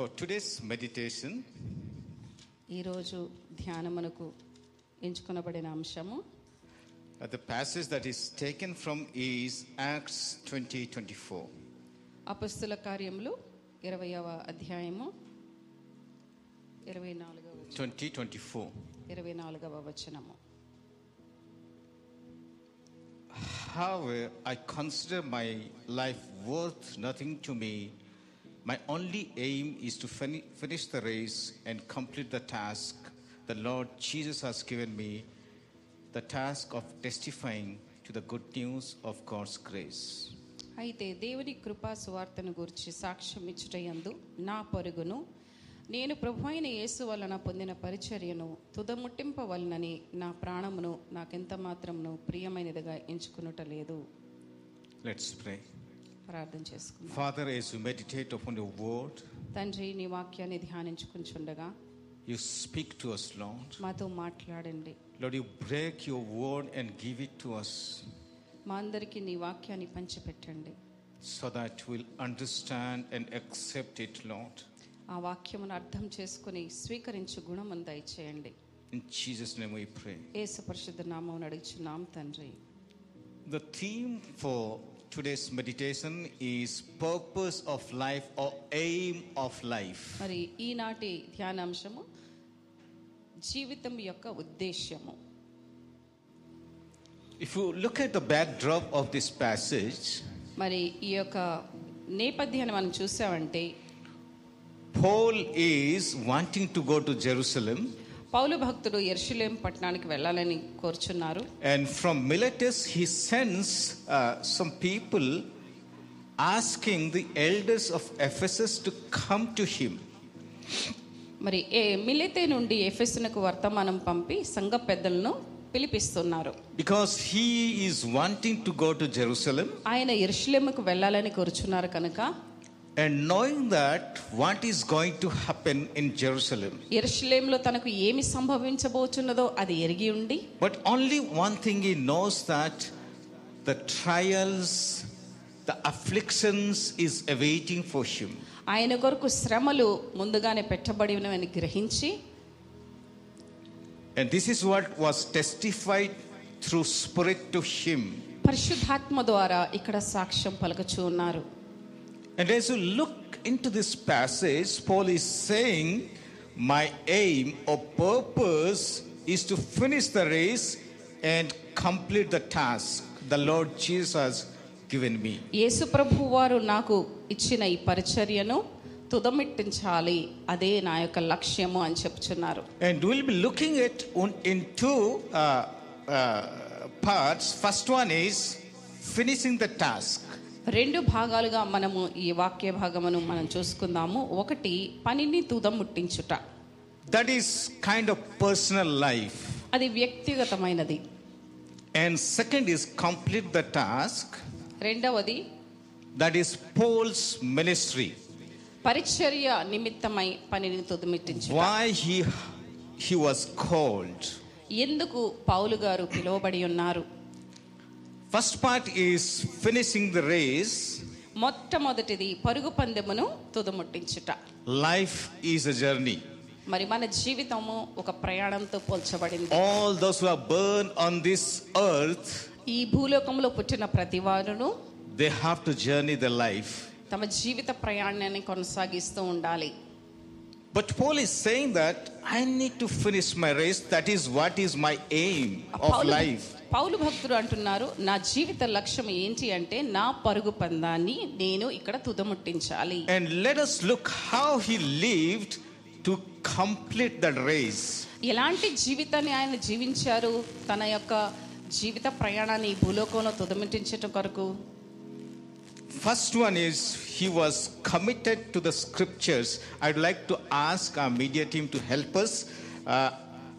For today's meditation, ఈరోజు ధ్యానమునకు ఎంచుకొనబడిన అంశము uh, the passage that is taken from is Acts 20 24. అపస్తుల కార్యములు ఇరవయవ అధ్యాయము ఇరవై నాలుగవ 20 24. ఇరవై నాలుగవ వచనము However, I consider my life worth nothing to me. My only aim is to fini- finish the race and complete the task the Lord Jesus has given me the task of testifying to the good news of God's grace. అయితే దేవుని కృపా సువార్తను గురించి సాక్ష్యం ఇచ్చుటయందు నా పరుగును నేను ప్రభు అయిన యేసు వలన పొందిన పరిచర్యను తుదముట్టింపవలనని నా ప్రాణమును నాకెంత మాత్రమును ప్రియమైనదిగా ఎంచుకునుట లేదు Let's pray. ప్రార్థన చేసుకుందాం Father, as we meditate upon your word, తండ్రి నీ వాక్యాన్ని ధ్యానించుకుంటుండగా you speak to us, Lord. మాతో మాట్లాడండి Lord, you break your word and give it to us మా అందరికీ నీ వాక్యాన్ని పంచిపెట్టండి so that we'll understand and accept it, Lord. ఆ వాక్యమును అర్థం చేసుకుని స్వీకరించు గుణమును దయచేయండి In Jesus' name we pray. యేసు పరిశుద్ధ నామం అడుగుచున్నాం తండ్రి The theme for today's meditation is purpose of life or aim of life. మరి ఈనాటి ధ్యానాంశము జీవితం యొక్క ఉద్దేశ్యము If you look at the backdrop of this passage, మరి ఈ యొక్క నేపథ్యాన్ని మనం చూసామంటే Paul is wanting to go to Jerusalem, పౌలు భక్తుడు ఎర్షులేం పట్టణానికి వెళ్ళాలని కోరుచున్నారు. And from Miletus he sends some people asking the elders of Ephesus to come to him మరి ఏ మిలితే నుండి ఎఫెసునకు వర్తమానం పంపి సంఘ పెద్దలను పిలిపిస్తున్నారు. Because he is wanting to go to Jerusalem ఆయన ఎరుషలేముకు వెళ్ళాలని కోరుచున్నారు కనుక and knowing that what is going to happen in Jerusalem. ఎరుషలేంలో తనకు ఏమి సంభవించబోచున్నదో అది ఎరిగి ఉండి But only one thing he knows that the trials, the afflictions is awaiting for him. ఆయన కొరకు శ్రమలు ముందుగానే పెట్టబడినవని గ్రహించి And this is what was testified through Spirit to him. పరిశుద్ధాత్మ ద్వారా ఇక్కడ సాక్ష్యం పలుకుచూ ఉన్నారు And as you look into this passage, Paul is saying, My aim or purpose is to finish the race and complete the task the Lord Jesus has given me. యేసు ప్రభు వారు నాకు ఇచ్చిన ఈ పరిచర్యను తుదమిట్టించాలి అదే నా యొక్క లక్ష్యము అని చెప్తున్నారు And we'll be looking at un- in two uh, uh, parts. First one is finishing the task. రెండు భాగాలుగా మనము ఈ వాక్య భాగమును మనం చూసుకుందాము ఒకటి పనిని తుదముట్టించుట That is kind of personal life. అది వ్యక్తిగతమైనది And second is complete the task. రెండవది That is Paul's ministry. పరిచర్య నిమిత్తమై పనిని తుదమిట్టించుట Why he, he was called. ఎందుకు పౌలు గారు పిలువబడి ఉన్నారు First part is finishing the race. మొట్టమొదటిది పరుగు పందెమును తుదముట్టించుట Life is a journey. మరి మన జీవితము ఒక ప్రయాణంతో పోల్చబడింది All those who are born on this earth, ఈ భూలోకంలో పుట్టిన ప్రతి వారును they have to journey their life. తమ జీవిత ప్రయాణాన్ని కొనసాగిస్తూ ఉండాలి But Paul is saying that I need to finish my race. That is what is my aim of Paul life. పౌలు భక్తుడు అంటున్నారు నా జీవిత లక్ష్యం ఏంటి అంటే నా పరుగు పందాన్ని నేను ఇక్కడ తుదముట్టించాలి. And let us look how he lived to complete the race ఎలాంటి జీవితాన్ని ఆయన జీవించారు? తన యొక్క జీవిత ప్రయాణాన్ని భూలోకంలో తుదముట్టించట కొరకు. First one is he was committed to the scriptures I would like to ask a media team to help us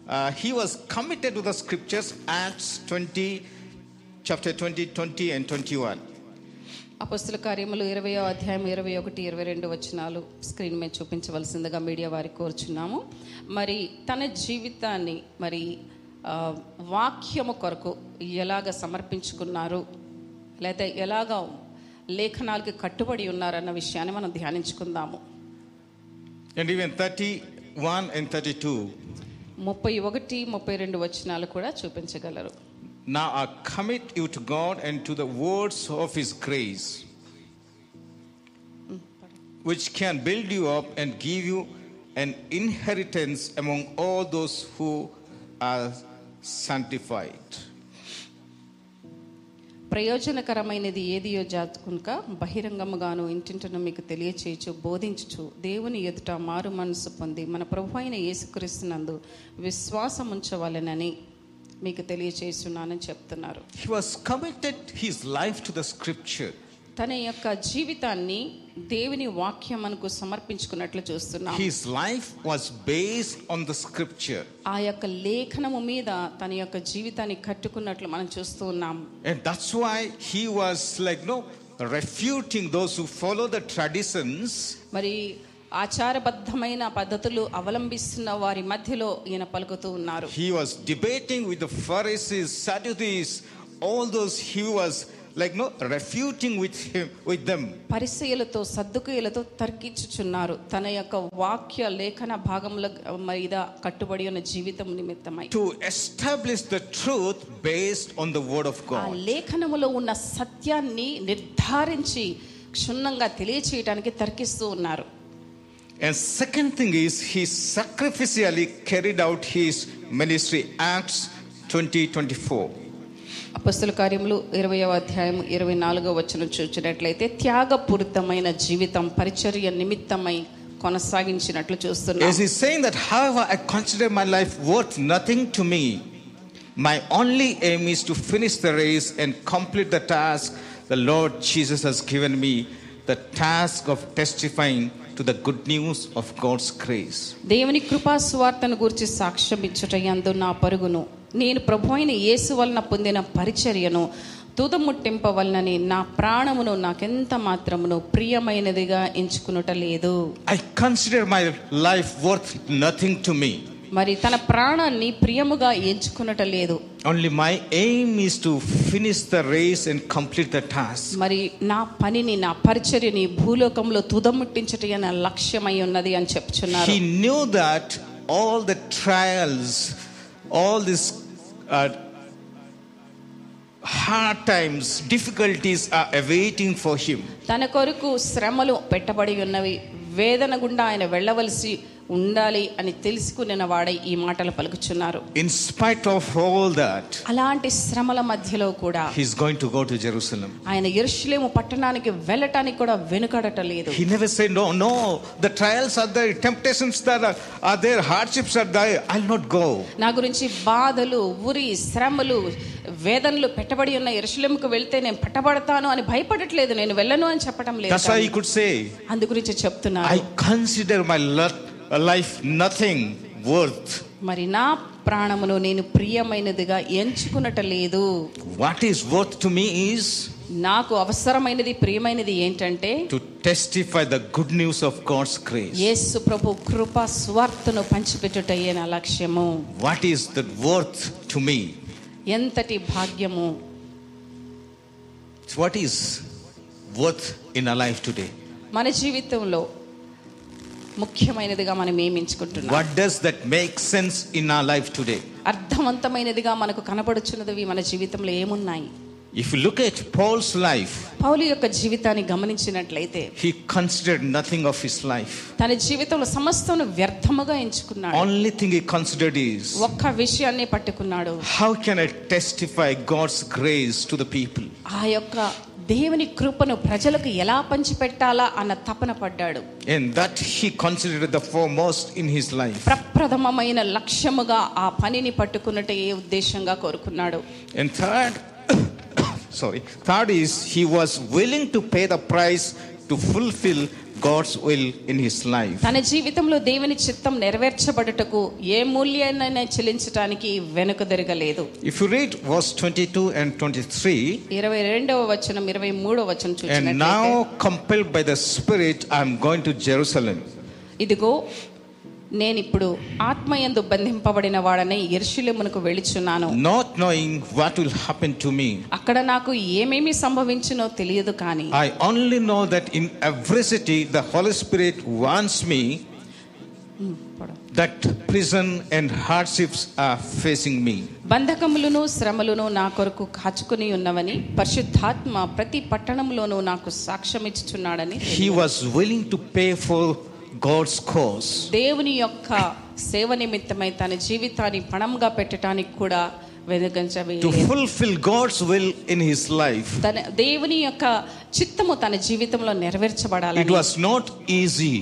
uh, he was committed to the scriptures, Acts 20, chapter 20, 20, and 21. అపస్తుల కార్యములు ఇరవయో అధ్యాయం ఇరవై ఒకటి ఇరవై రెండు వచనాలు స్క్రీన్ మీద చూపించవలసిందిగా మీడియా వారికి కోరుచున్నాము మరి తన జీవితాన్ని మరి ఆ, వాక్యము కొరకు ఎలాగ సమర్పించుకున్నారు లేదా ఎలాగ లేఖనాలకి కట్టుబడి ఉన్నారన్న విషయాన్ని మనం ధ్యానించుకుందాము And even 31 and 32. ముప్పై ఒకటి ముప్పై రెండు వచనాలు కూడా చూపించగలరు Now I commit you to God and to the words of His grace, which can build you up and give you an inheritance among all those who are sanctified. ప్రయోజనకరమైనది ఏదియో జాతుకునుక బహిరంగముగాను ఇంటింటను మీకు తెలియచేయచ్చు బోధించుచు దేవుని ఎదుట మారు మనసు పొంది మన ప్రభు అయిన యేసుక్రీస్తునందు విశ్వాసం ఉంచవలెనని మీకు తెలియచేస్తున్నానని చెప్తున్నారు. He was committed his life to the scripture తన యొక్క జీవితాన్ని దేవుని వాక్యం మనకు సమర్పించుకున్నట్లు చూస్తున్నాం. His life was based on the scripture ఆ యొక్క లేఖనము మీద తన యొక్క జీవితాన్ని కట్టుకున్నట్లు మనం చూస్తూ and that's why he was like no refuting those who follow the traditions మరి ఆచారబద్ధమైన పద్ధతులు అవలంబిస్తున్న వారి మధ్యలో ఈయన పలుకుతూ ఉన్నారు. He was debating with the Pharisees Sadducees all those he was like, no, refuting with him, with them. పరిచయులతో సద్దుకయులతో తర్కించుచున్నారు తన యొక్క వాక్య లేఖన భాగముల మీద కట్టుబడి ఉన్న జీవితం నిమిత్తమై To establish the truth based on the word of ఆ God. లేఖనములో ఉన్న సత్యాన్ని నిర్ధారించి క్షుణ్ణంగా తెలియచేయడానికి తర్కిస్తూ ఉన్నారు And second thing is, he sacrificially carried out his ministry. Acts 20 24. అపస్తుల కార్యములు ఇరవయవ అధ్యాయం ఇరవై నాలుగో వచ్చిన చూచినట్లయితే త్యాగపూరితమైన జీవితం పరిచర్య నిమిత్తమై కొనసాగించినట్లు చూస్తున్నాం saying that, however, I consider my life worth nothing to me. My only aim is to finish the race and complete the task the Lord Jesus has given me the task of testifying to the good news of God's grace. దేవుని కృపా సువార్తను గురించి సాక్ష్యం ఇచ్చుట నా పరుగును నేను ప్రభు అయిన యేసు వలన పొందిన పరిచర్యను తుదముట్టింపవలనని నా ప్రాణమును నాకెంత మాత్రమును ప్రియమైనదిగా ఎంచుకునుట లేదు I consider my life worth nothing to me. మరి తన ప్రాణాన్ని ప్రియముగా ఎంచుకునట లేదు Only my aim is to finish the race and complete the task. మరి నా పనిని నా పరిచర్యని భూలోకంలో తుదముట్టించట నా లక్ష్యమై ఉన్నది అని చెప్తున్నారు He knew that all the trials, all these hard times difficulties are awaiting for him తన కొరకు శ్రమలు పెట్టబడి ఉన్నవి వేదన గుండా ఆయన వెళ్ళవలసి ఉండాలి అని తెలుసుకునే వాడే ఈ మాటలు పలుకుచున్నారు. In spite of all that అలాంటి శ్రమల మధ్యలో కూడా he is going to go to Jerusalem ఆయన యెరూషలేము పట్టణానికి వెళ్ళటానికి కూడా వెనుకడటలేదు. He never say no no the trials are the temptations that are there hardships are thy I will not go నా గురించి బాధలు ఉరి శ్రమలు వేదనలు పెట్టబడి ఉన్న ఎరుశలేముకు వెళ్తే నేను పట్టబడతాను అని భయపడట్లేదు నేను వెళ్ళను అని చెప్పడం లేదు అందు గురించి చెప్తున్నా I consider my lot life nothing worth మరి నా ప్రాణమును నేను ప్రియమైనదిగా ఎంచుకునట లేదు. What is worth to me is నాకు అవసరమైనది ప్రియమైనది ఏంటంటే to testify the good news of God's grace యేసు ప్రభు కృప స్వార్థను పంచిపెట్టుటయే నా లక్ష్యము. What is the worth to me ఎంతటి భాగ్యము? What is worth in a life today మన జీవితంలో ముఖ్యమైనదిగా మనం ఏమి ఎంచుకుంటున్నాం What does that make sense in our life today? అర్థవంతమైనదిగా మనకు కనబడుచున్నది మన జీవితంలో ఏమున్నాయి If you look at Paul's life, పౌలు యొక్క జీవితాన్ని గమనించినట్లయితే he considered nothing of his life. తన జీవితంలో సమస్తం వ్యర్థముగా ఎంచుకున్నాడు Only thing he considered is ఒక్క విషయాన్ని పట్టుకున్నాడు how can I testify God's grace to the people? ఆ యొక్క దేవుని కృపను ప్రజలకు ఎలా పంచిపెట్టాలా అన్న తపన పడ్డాడు. In that he considered the foremost in his life ప్రప్రథమమైన లక్ష్యముగా ఆ పనిని పట్టుకున్నట ఏ ఉద్దేశంగా కోరుకున్నాడు. In third sorry third is he was willing to pay the price to fulfil God's will in his life. తన జీవితంలో దేవుని చిత్తం నెరవేర్చబడుటకు ఏ మూల్యాన్నైనా చెల్లించడానికి వెనుకదరగలేదు If you read verse 22 and 23, ఇరవై రెండవ వచనం ఇరవై మూడవ వచనం and చూసినట్లయితే now compelled by the Spirit, I am going to Jerusalem. ఇదిగో నేను నేనిప్పుడు ఆత్మయందు బంధింపబడిన వాడనే ఎర్షులేమునకు వెళ్ళుచున్నాను. Not knowing what will happen to me అక్కడ నాకు ఏమేమి సంభవించునో తెలియదు కానీ. I only know that in every city the Holy Spirit wants me that prison and hardships are facing me బంధకములను శ్రమలను నా కొరకు కాచుకుని ఉన్నవని పరిశుద్ధాత్మ ప్రతి పట్టణంలోనూ నాకు సాక్ష్యం ఇచ్చుచున్నాడని he was willing to pay for God's cause. దేవుని యొక్క సేవ నిమిత్తమై తన జీవితాన్ని పణంగా పెట్టడానికి కూడా వెనుకంచవే To fulfill God's will in his life. తన దేవుని యొక్క చిత్తము తన జీవితంలో It నెరవేర్చబడాలని was not easy.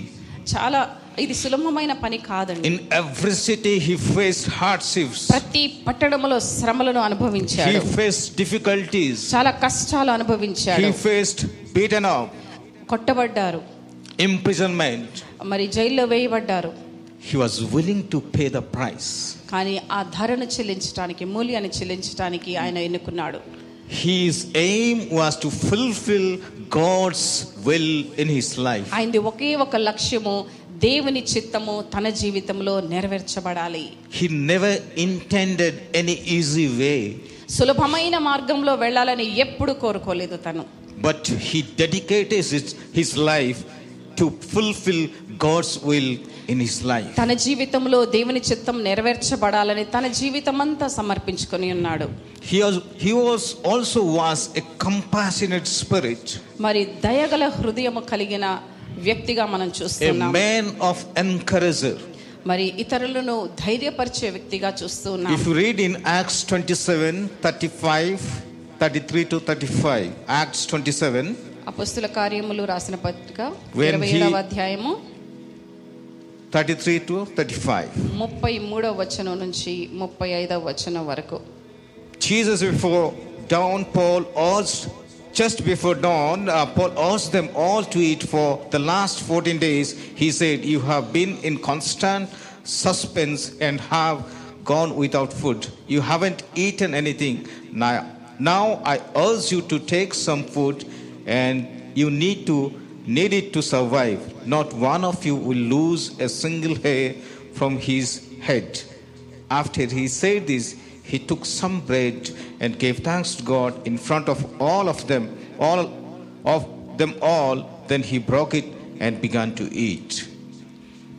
చాలా ఇది సులభమైన పని కాదండి. In every city, he faced hardships, ప్రతి పట్టణంలో శ్రమలను he అనుభవించాడు faced difficulties, చాలా కష్టాలు అనుభవించాడు. He faced beaten up, కొట్టబడ్డారు. Imprisonment. మరి జైల్లో వేయబడ్డారు He was willing to pay the price. కానీ ఆ ధరను చెల్లించడానికి మూల్యాన్ని చెల్లించడానికి ఆయన ఎన్నుకున్నాడు His aim was to fulfill God's will in his life. ఆయనది ఒకే ఒక లక్ష్యము దేవుని చిత్తము తన జీవితంలో నెరవేర్చబడాలి He never intended any easy way, సులభమైన మార్గంలో వెళ్ళాలని ఎప్పుడు కోరుకోలేదు తను but he dedicated his, his to fulfil God's will in his life తన జీవితంలో దేవుని చిత్తం నెరవేర్చబడాలని తన జీవితం అంతా సమర్పించుకొని ఉన్నాడు. He was also was a compassionate spirit మరి దయగల హృదయము కలిగిన వ్యక్తిగా మనం చూస్తున్నాం. మ్యాన్ ఆఫ్ ఎన్కరేజర్ మరి ఇతరులను ధైర్యపరిచే వ్యక్తిగా చూస్తూ ఉన్నాం. If read in Acts 27 35 33 to 35 Acts 27 అపస్తుల కార్యములు రాసిన పత్రిక When ఇరవై he- ఏడవ అధ్యాయము 33 to 35. ముప్పై మూడవ వచనం నుంచి ముప్పై ఐదవ వచనం వరకు Jesus before dawn, Paul asked, just before dawn, uh, Paul asked them all to eat for the last 14 days. He said, You have been in constant suspense and have gone without food. You haven't eaten anything. Now, now I urge you to take some food and you need to need it to survive. Not one of you will lose a single hair from his head. After he said this, he took some bread and gave thanks to God in front of all of them, all of them all. Then he broke it and began to eat.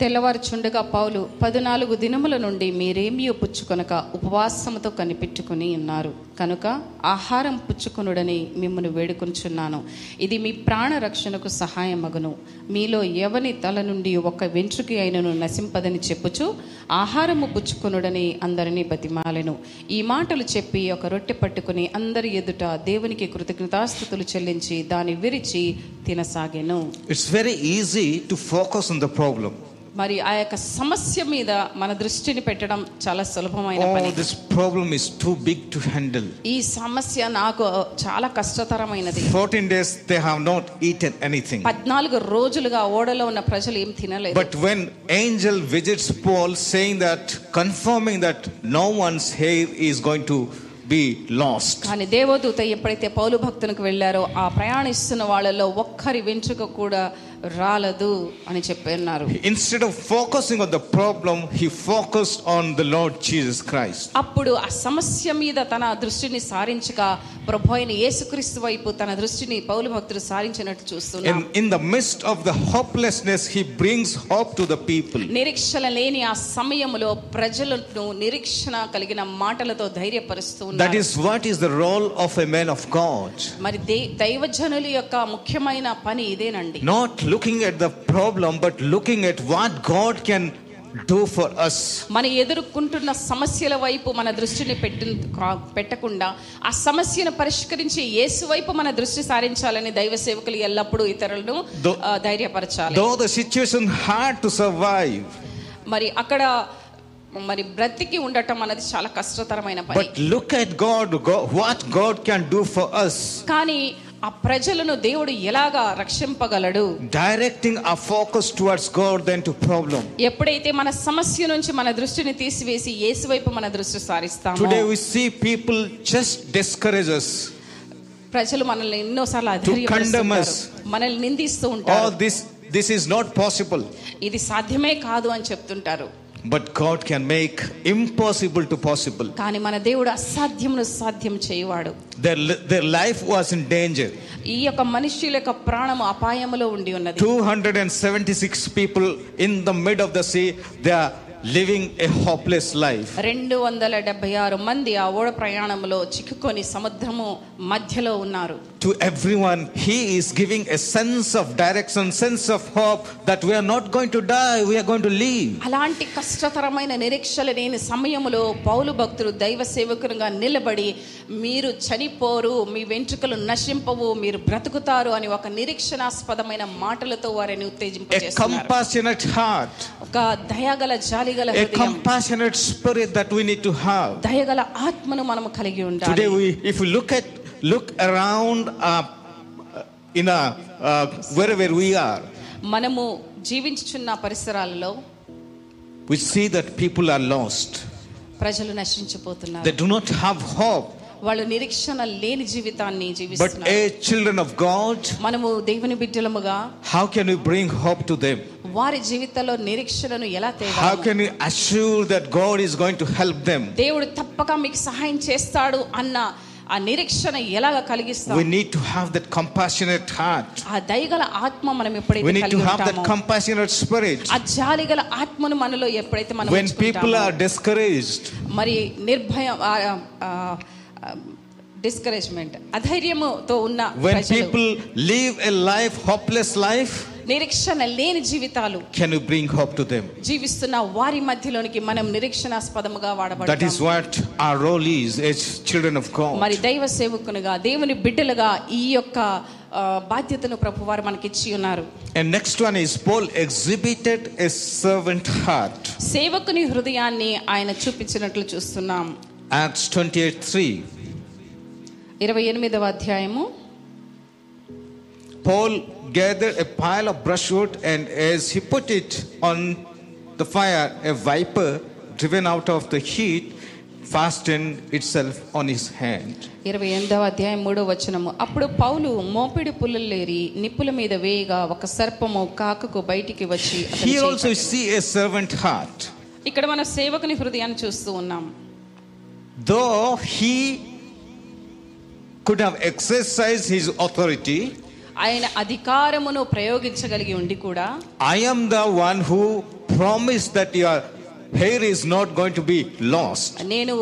తెల్లవారుచుండగా పౌలు పద్నాలుగు దినముల నుండి మీరేమీ పుచ్చుకొనక ఉపవాసముతో కనిపెట్టుకుని ఉన్నారు. కనుక ఆహారం పుచ్చుకొనుడని మిమ్మల్ని వేడుకొంచున్నాను. ఇది మీ ప్రాణ రక్షణకు సహాయమగును. మీలో ఎవని తల నుండి ఒక వెంట్రుకి అయినను నశింపదని చెప్పుచు ఆహారము పుచ్చుకొనుడని అందరినీ బతిమాలెను. ఈ మాటలు చెప్పి ఒక రొట్టె పట్టుకుని అందరి ఎదుట దేవునికి కృతజ్ఞతాస్థుతులు చెల్లించి దాన్ని విరిచి తినసాగెను. It's very easy to focus on the problem మరి ఆ యొక్క సమస్య మీద మన దృష్టిని పెట్టడం చాలా సులభమైన this problem is too big to handle ఈ సమస్య నాకు చాలా కష్టతరమైనది. Fourteen days they have not eaten anything పద్నాలుగు రోజులుగా ఓడలో ఉన్న ప్రజలు ఏం తినలేదు. But when angel visits Paul saying that confirming that no one's hair is going to కానీ దేవదూత ఎప్పుడైతే పౌలు భక్తునికి వెళ్ళారో ఆ ప్రయాణిస్తున్న వాళ్ళలో ఒక్కరి వెంచుక కూడా రాలదు అని చెప్పేన్నారు. Instead of focusing on the problem he focused on the Lord Jesus Christ అప్పుడు ఆ సమస్య మీద తన దృష్టిని సారించక ప్రభువైన యేసుక్రీస్తు వైపు తన దృష్టిని పౌలు భక్తుడు సారించినట్టు చూస్తున్నాం. In the midst of the hopelessness he brings hope to the people నిరీక్షణ లేని ఆ సమయములో ప్రజలను నిరీక్షణ కలిగిన మాటలతో ధైర్యపరుస్తూ ఉన్నారు. That is what is the role of a man of God మరి దైవజనుల యొక్క ముఖ్యమైన పని ఇదేనండి. Not looking at the problem, but looking at what God can do for us. మన ఎదుర్కొంటున్న సమస్యల వైపు మన దృష్టిని పెట్టి పెట్టకుండా ఆ సమస్యను పరిష్కరించి యేసు వైపు మన దృష్టి సారించాలని దైవ సేవకులు ఎల్లప్పుడూ ఇతరులను దో- ధైర్యపరచాలి Though the situation hard to survive, మరి అక్కడ మరి బ్రతికి ఉండటం అనేది చాలా కష్టతరమైన పని look at God, God, what God can do for us. కానీ ఆ ప్రజలను దేవుడు ఎలాగా రక్షింపగలడు Directing our focus towards God than to problem. ఎప్పుడైతే మన సమస్య నుంచి మన దృష్టిని తీసివేసి యేసు వైపు మన దృష్టి సారిస్తామో Today we see people just discourage us. ప్రజలు మనల్ని ఎన్నోసార్లు us. మనల్ని నిందిస్తూ ఉంటారు this this is not possible. ఇది సాధ్యమే కాదు అని చెప్తుంటారు But God can make impossible to possible. కానీ మన దేవుడు అసాధ్యమును సాధ్యం చేయువాడు Their, li- their life was in danger. ఈ యొక్క మనుష్యుల యొక్క ప్రాణము అపాయములో ఉండి ఉన్నది 276 people in the mid of the sea, they are living a hopeless life. రెండు వందల డెబ్బై ఆరు మంది ఆ ఓడ ప్రయాణంలో చిక్కుకొని సముద్రము మధ్యలో ఉన్నారు To everyone, He is giving a sense of direction, sense of hope that we are not going to die, we are going to live. అలాంటి కష్టతరమైన నిరీక్షల లేని సమయంలో పౌలు భక్తులు దైవ సేవకునిగా నిలబడి మీరు చనిపోరు మీ వెంట్రుకలు నశింపవు మీరు బ్రతుకుతారు అని ఒక నిరీక్షణాస్పదమైన మాటలతో వారిని A ఉత్తేజింపజేస్తున్నారు compassionate heart, ఒక దయగల జాలిగల a compassionate spirit that we need to have. దయగల ఆత్మను మనము కలిగి ఉండాలి Today, we, if we look at look around uh, in a uh, wherever we are, మనము జీవించుచున్న పరిసరాలలో we see that people are lost. ప్రజలు నశించిపోతున్నారు They do not have hope. వాళ్ళు నిరీక్షణ లేని జీవితాన్ని But జీవిస్తున్నారు a children of God, మనము దేవుని బిడ్డలముగా how can we bring hope to them? వారి జీవితంలో నిరీక్షణను ఎలా How తేగలము can we assure that God is going to help them? దేవుడు తప్పక మీకు సహాయం చేస్తాడు అన్న ఆ నిరీక్షణ ఎలాగ కలిగిస్తాం? We need to have that compassionate heart ఆ దయగల ఆత్మ మనం ఎప్పుడైతే కలిగి ఉంటామో we need to have that compassionate spirit ఆ జాలిగల ఆత్మను మనలో ఎప్పుడైతే మనం వెన్ పీపుల్ ఆర్ డిస్కరేజ్డ్ మరి నిర్భయ డిస్కరేజ్మెంట్ అధైర్యముతో ఉన్న when people live a life hopeless life నిరీక్షణ లేని జీవితాలు can you bring hope to them? జీవిస్తున్న వారి మధ్యలోనికి మనం నిరీక్షణాస్పదముగా That is వాడబడతాం what our role is as children of God. మరి దైవ సేవకునిగా దేవుని బిడ్డలుగా ఈ యొక్క బాధ్యతను ప్రభు వారు మనకి ఇచ్చి ఉన్నారు And next one is Paul exhibited a servant heart. సేవకుని హృదయాన్ని ఆయన చూపించినట్లు చూస్తున్నాం Acts 28 3. ఇరవై ఎనిమిదవ అధ్యాయము Paul gathered a pile of brushwood, and as he put it on the fire, a viper driven out of the heat fastened itself on his hand. ఇరవై ఎనిమిదవ అధ్యాయం మూడో వచనము అప్పుడు పౌలు మోపిడి పుల్లలేరి నిప్పుల మీద వేయగా ఒక సర్పము కాకకు బయటికి వచ్చి అతని Here చేయి also we see a servant heart. ఇక్కడ మన సేవకుని హృదయాన్ని చూస్తూ ఉన్నాం Though he could have exercised his authority, ఆయన అధికారమును ప్రయోగించగలిగి ఉండి కూడా I am the one who promised that your hair is not going to be lost. నేను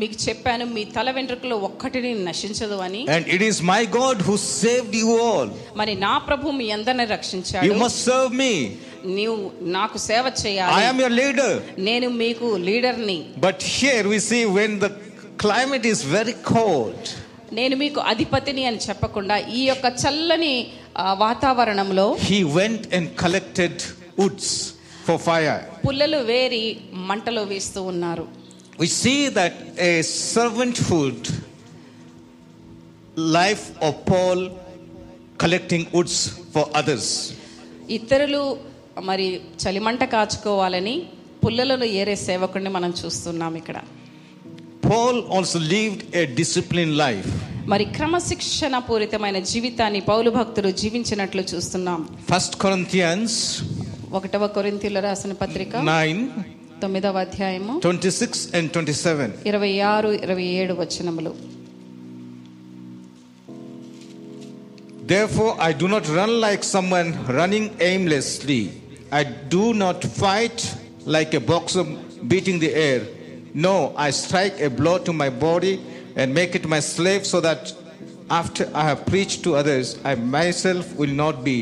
మీకు చెప్పాను మీ తల వెంట్రుకలో ఒక్కటిని నశించదు అని And it is my God who saved you all. మరి నా ప్రభు మీ అందరిని You రక్షించాడు must serve me. నీవు నాకు సేవ I చేయాలి am your leader. నేను మీకు లీడర్ని But here we see when the climate is very cold, నేను మీకు అధిపతిని అని చెప్పకుండా ఈ యొక్క చల్లని వాతావరణంలో he went and collected woods for fire. పుల్లలు వేరి మంటలో వేస్తూ ఉన్నారు We see that a servanthood life of Paul collecting woods for others. ఇతరులు మరి చలిమంట కాచుకోవాలని పుల్లలను ఏరే సేవకుడిని మనం చూస్తున్నాం ఇక్కడ Paul also lived a discipline life మరి క్రమశిక్షణ పూరితమైన జీవితాన్ని పౌలు భక్తులు జీవించినట్లు చూస్తున్నాం. ఫస్ట్ కొరింథియన్స్ ఒకటవ కొరింథియలో రాసిన పత్రిక నైన్ తొమ్మిదవ అధ్యాయము twenty six and twenty seven ఇరవై ఆరు ఇరవై ఏడు వచనములు. Therefore I do not run like someone running aimlessly I do not fight like a box beating the air No, I strike a blow to my body and make it my slave so that after I have preached to others, I myself will not be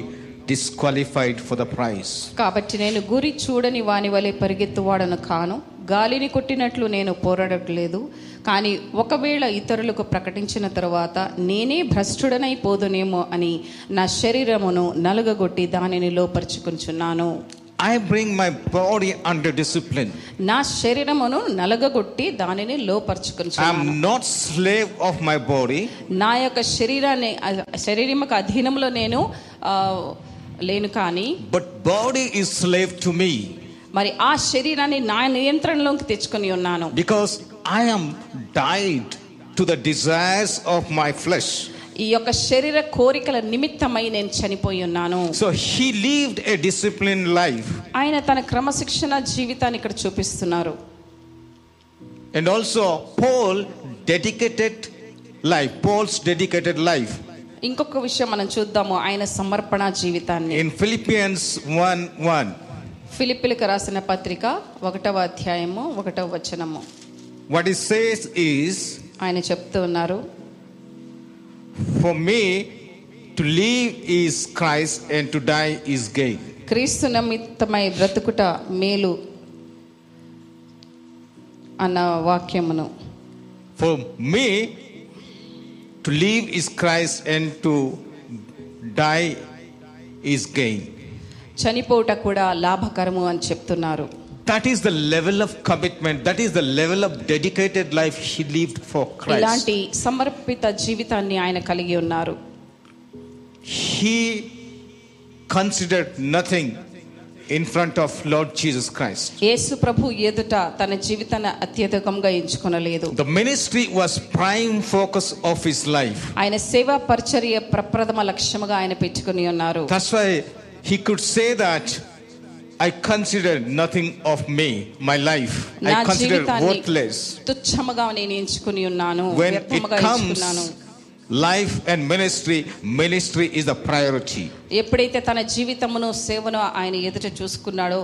disqualified for the prize. కాబట్టి నేను గురి చూడని వాని వలె పరిగెత్తువాడను కాను గాలిని కొట్టినట్లు నేను పోరాడట్లేదు కానీ ఒకవేళ ఇతరులకు ప్రకటించిన తరువాత నేనే భ్రష్టుడనైపోదునేమో అని నా శరీరమును నలుగగొట్టి దానిని లోపరుచుకుంటున్నాను I bring my body under discipline. నా శరీరమును నలగగొట్టి దానిని I లోపరుచుకుంటున్నాను am not slave of my body, నా యొక్క శరీరాన్ని శరీరముకు అధీనంలో నేను ఆ, లేను కానీ but body is slave to me మరి ఆ శరీరాన్ని నా నియంత్రణలోకి తెచ్చుకొని ఉన్నాను because I am died to the desires of my flesh. ఈ యొక్క శరీర కోరికల నిమిత్తమై నేను చనిపోయి ఉన్నాను. So he lived a disciplined life. ఆయన తన క్రమశిక్షణ జీవితాన్ని ఇక్కడ చూపిస్తున్నారు. And also, Paul dedicated life, Paul's dedicated life. ఇంకొక విషయం మనం చూద్దాము ఆయన సమర్పణ జీవితాన్ని. In Philippians 1 1, ఫిలిపిలకు రాసిన పత్రిక ఒకటవ అధ్యాయము ఒకటవ వచనము. What he says is, ఆయన చెప్తూ ఉన్నారు for me to live is Christ and to die is gain క్రీస్తు నిమిత్తమై బ్రతుకుట మేలు అన్న వాక్యమును. For me to live is Christ and to die is gain చనిపోవుట కూడా లాభకరము అని చెప్తున్నారు. That is the level of commitment, that is the level of dedicated life he lived for Christ. ఇలాంటి సమర్పిత జీవితాన్ని ఆయన కలిగి ఉన్నారు He considered nothing in front of Lord Jesus Christ. యేసు ప్రభు ఎదుట తన జీవితాన్ని అత్యధికంగా ఎంచుకొనలేదు The ministry was prime focus of his life. ఆయన సేవా పరిచర్య ప్రప్రథమ లక్ష్యముగా ఆయన పెట్టుకుని ఉన్నారు That's why he could say that I consider nothing of me, my life. నా I consider జీవితాన్ని worthless. తుచ్చముగా నేను ఎంచుకుని ఉన్నాను When it వ్యర్థముగా comes ఎంచుకున్నాను life and ministry, ministry is the priority. ఎప్పుడైతే తన జీవితమును సేవను ఆయన ఎదుట చూసుకున్నాడో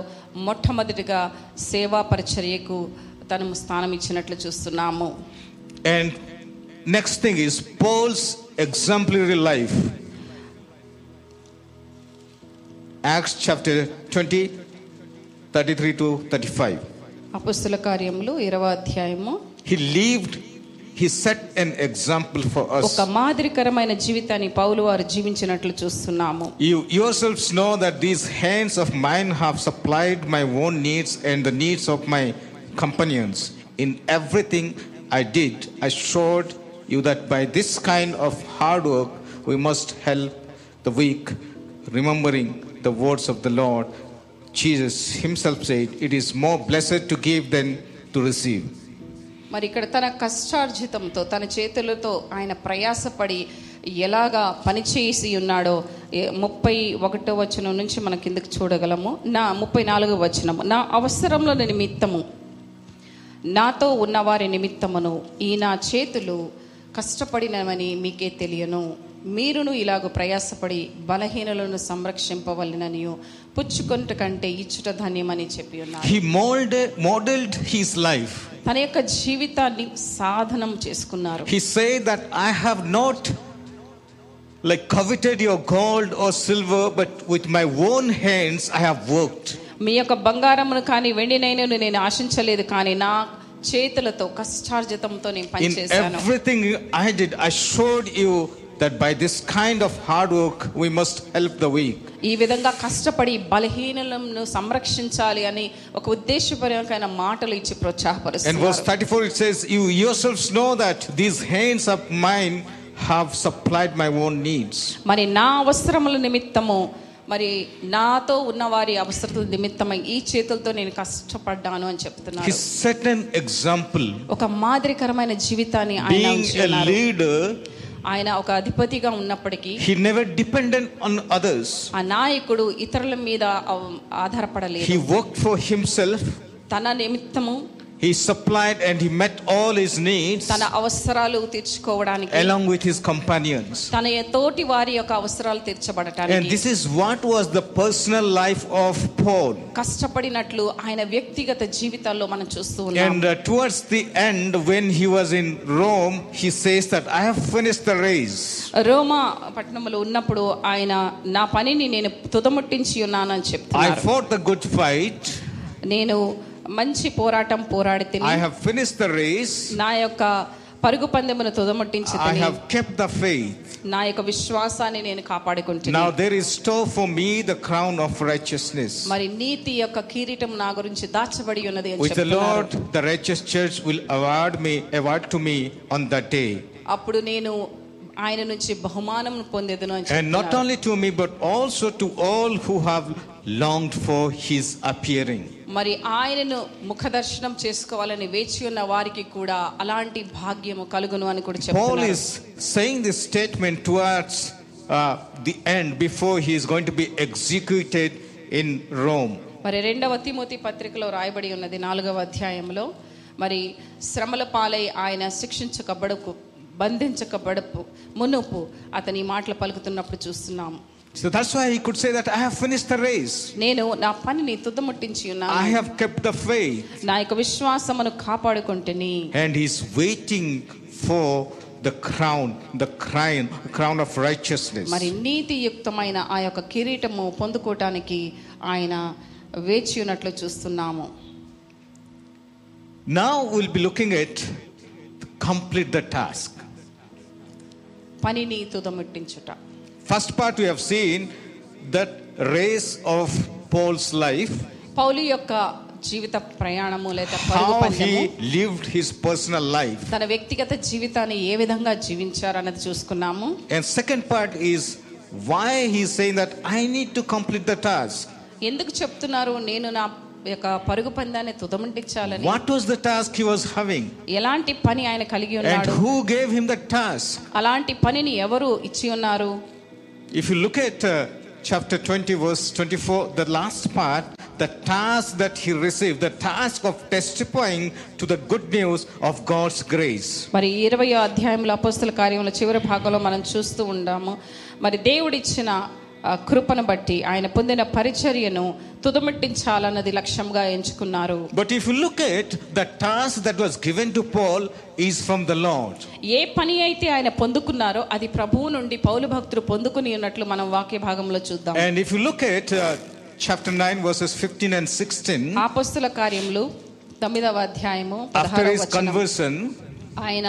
మొట్టమొదటిగా సేవా పరిచర్యకు తను స్థానం ఇచ్చినట్లు చూస్తున్నాము And next thing is Paul's exemplary life. Acts chapter 20, 33 to 35. అపుస్తుల కార్యములు ఇరవ అధ్యాయము He lived, he set an example for us. ఒక మాదిరికరమైన జీవితాన్ని పౌలు వారు జీవించినట్లు చూస్తున్నాము You yourselves know that these hands of mine have supplied my own needs and the needs of my companions. In everything I did, I showed you that by this kind of hard work we must help the weak, remembering the words of the Lord. Jesus himself said, It is more blessed to give than to receive. మరి ఇక్కడ తన కష్టార్జితంతో తన చేతులతో ఆయన ప్రయాసపడి ఎలాగా పనిచేసి ఉన్నాడో ఏ- ముప్పై ఒకటో వచనం నుంచి మన కిందకి చూడగలము నా ముప్పై నాలుగో వచనము నా అవసరముల నిమిత్తము నాతో ఉన్నవారి నిమిత్తమును ఈ నా చేతులు కష్టపడినవని మీకే తెలియను మీరును ఇలాగ ప్రయాసపడి బలహీనలను సంరక్షింపవలనని పుచ్చుకొంట కంటే ఇచ్చుట అని చెప్పి ఉన్నారు he mould modelled his life తన యొక్క జీవితాన్ని సాధనం చేసుకున్నారు. He say that I have not like coveted your gold or silver but with my own hands I have worked మీ యొక్క బంగారమును కాని వెండినైనను నేను ఆశించలేదు కానీ నా చేతులతో కష్టార్జితంతో నేను పనిచేశాను. Everything I did I showed you that by this kind of hard work we must help the weak. ఈ విధంగా కష్టపడి బలహీనలను సంరక్షించాలి అని ఒక ఉద్దేశపరమైన మాటలు ఇచ్చి And verse ప్రోత్సాహపరుస్తున్నారు 34 it says, You yourselves know that these hands of mine have supplied my own needs. మరి నా అవసరముల నిమిత్తము మరి నాతో ఉన్న వారి అవసరతల నిమిత్తమై ఈ చేతులతో నేను కష్టపడ్డాను అని He చెప్తున్నారు set an example. ఒక మాదిరికరమైన జీవితాన్ని ఆయన Being ఆయన ఒక అధిపతిగా ఉన్నప్పటికీ he never depended on others. ఆ నాయకుడు ఇతరుల మీద ఆధారపడలేదు He worked for himself. తన నిమిత్తము He supplied and he met all his needs తన అవసరాలు తీర్చుకోవడానికి along with his companions. తన తోటి వారి యొక్క అవసరాలు And తీర్చబడటానికి this is what was the personal life of Paul. కష్టపడినట్లు ఆయన వ్యక్తిగత జీవితాల్లో మనం చూస్తూ ఉన్నాం And uh, towards the end, when he was in Rome, he says that I have finished the race. రోమా పట్టణంలో ఉన్నప్పుడు ఆయన నా పనిని నేను తుదముట్టించి ఉన్నాను అని I చెప్తున్నారు fought the good fight. నేను మంచి పోరాటం పోరాడి తిని I have finished the race నా యొక్క పరుగు పందెమును తుదముట్టించి తిని I have kept the faith నా యొక్క విశ్వాసాన్ని నేను కాపాడుకుంటున్నాను. Now there is store for me the crown of righteousness మరి నీతి యొక్క కిరీటం నా గురించి దాచబడి ఉన్నది అని చెప్పారు the Lord the righteous judge will award me award to me on that day అప్పుడు నేను ఆయన నుంచి బహుమానం పొందేదను And not only to me, but also to all who have longed for his appearing. మరి ఆయనను ముఖ దర్శనం చేసుకోవాలని వేచి ఉన్న వారికి కూడా అలాంటి భాగ్యము కలుగును అని కూడా Paul చెప్తున్నారు is saying this statement towards uh, the end before he is going to be executed in Rome. మరి రెండవ తిమోతి పత్రికలో రాయబడి ఉన్నది నాలుగవ అధ్యాయంలో మరి శ్రమల పాలై ఆయన శిక్షించకబడకు బంధించకబడపు మునుపు అతని మాటలు పలుకుతున్నప్పుడు చూస్తున్నాము So that's why he could say that I have finished the race. నేను నా పనిని తుదముట్టించి I ఉన్నాను have kept the faith. నా యొక్క విశ్వాసమును కాపాడుకుంటుని And he's waiting for the crown, the crown, crown of righteousness. మరి నీతియుక్తమైన ఆ యొక్క కిరీటము పొందుకోవటానికి ఆయన వేచి ఉన్నట్లు చూస్తున్నాము Now we'll be looking at complete the task. పనిని తుదముట్టించుట First part we have seen that race of Paul's life, పౌలు యొక్క జీవిత ప్రయాణము లేదా lived his personal life. తన వ్యక్తిగత జీవితాన్ని ఏ విధంగా జీవించారన్నది చూసుకున్నాము And second part is why he's saying that I need to complete the task. ఎందుకు చెప్తున్నారు నేను నా యొక్క పరుగు పందాన్ని తుదముట్టించాలని What was the task he was having? ఎలాంటి పని ఆయన కలిగి ఉన్నాడు who gave him the task? అలాంటి పనిని ఎవరు ఇచ్చి ఉన్నారు you look at uh, chapter 20, verse 24, the last part, the task that he received, the task of testifying to the good news of God's grace. మరి ఇరవయో అధ్యాయంలో అపోస్తుల కార్యంలో చివరి భాగంలో మనం చూస్తూ ఉన్నాము మరి దేవుడిచ్చిన కృపను బట్టి ఆయన పొందిన పరిచర్యను తుదముట్టించాలన్నది లక్ష్యంగా ఎంచుకున్నారు But if you look at the task that was given to Paul is from the Lord. ఏ పని అయితే ఆయన పొందుకున్నారో అది ప్రభువు నుండి పౌలు భక్తులు పొందుకుని ఉన్నట్లు మనం వాక్య భాగంలో చూద్దాం And if you look at uh, chapter 9, verses 15 and 16, ఆపస్తుల కార్యములు తొమ్మిదవ అధ్యాయము after పదహారవ his వచనం. conversion, ఆయన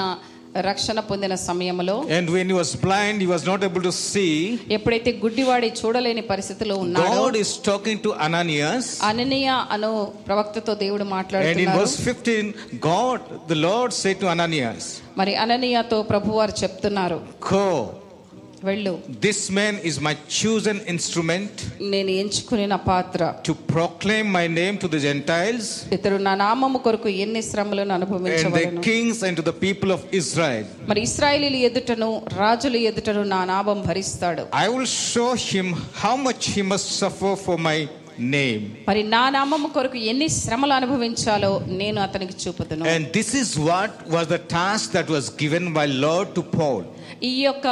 రక్షణ పొందిన సమయంలో and when he was blind, he was not able to see, ఎప్పుడైతే గుడ్డివాడి చూడలేని పరిస్థితిలో ఉన్నాడో God is talking to Ananias. అననీయ అను ప్రవక్తతో దేవుడు And in మాట్లాడుతున్నారు verse 15, God, the Lord said to Ananias, మరి అననీయతో ప్రభువారు చెప్తున్నారు Go, వెళ్ళు this man is my chosen instrument నేను ఎంచుకుని నా పాత్ర to proclaim my name to the Gentiles ఇతడు నా నామము కొరకు ఎన్ని శ్రమలను and అనుభవించవలను the kings and to the people of Israel. మరి ఇస్రాయేలీల ఎదుటను రాజుల ఎదుటను నా నామం భరిస్తాడు I will show him how much he must suffer for my name. మరి నా నామము కొరకు ఎన్ని శ్రమలు అనుభవించాలో నేను అతనికి చూపుదును And this is what was the task that was given by Lord to Paul. ఈ యొక్క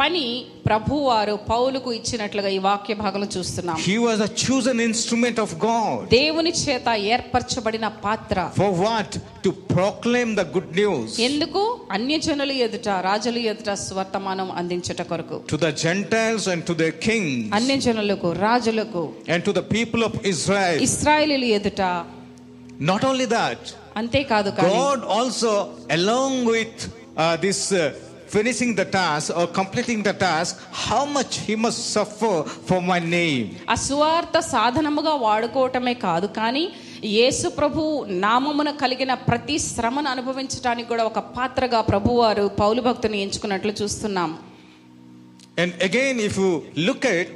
పని ప్రభువారు పౌలుకు ఇచ్చినట్లుగా ఈ వాక్య భాగం చూస్తున్నాం. He was a chosen instrument of God దేవుని చేత ఏర్పరచబడిన పాత్ర. For what to proclaim the good news ఎందుకు? అన్యజనుల ఎదుట రాజులు ఎదుట స్వర్తమానం అందించట కొరకు. To the Gentiles and to the kings అన్యజనులకు రాజులకు. And to the people of Israel ఇశ్రాయేలుల ఎదుట. నాట్ ఓన్లీ దట్ అంతే కాదు God also along with this uh, finishing the task or completing the task, how much he must suffer for my name. ఆ సువార్త సాధనముగా వాడుకోవటమే కాదు కానీ యేసు ప్రభు నామమున కలిగిన ప్రతి శ్రమను అనుభవించడానికి కూడా ఒక పాత్రగా ప్రభువారు పౌలు భక్తుని ఎంచుకున్నట్లు చూస్తున్నాం And again, if you look at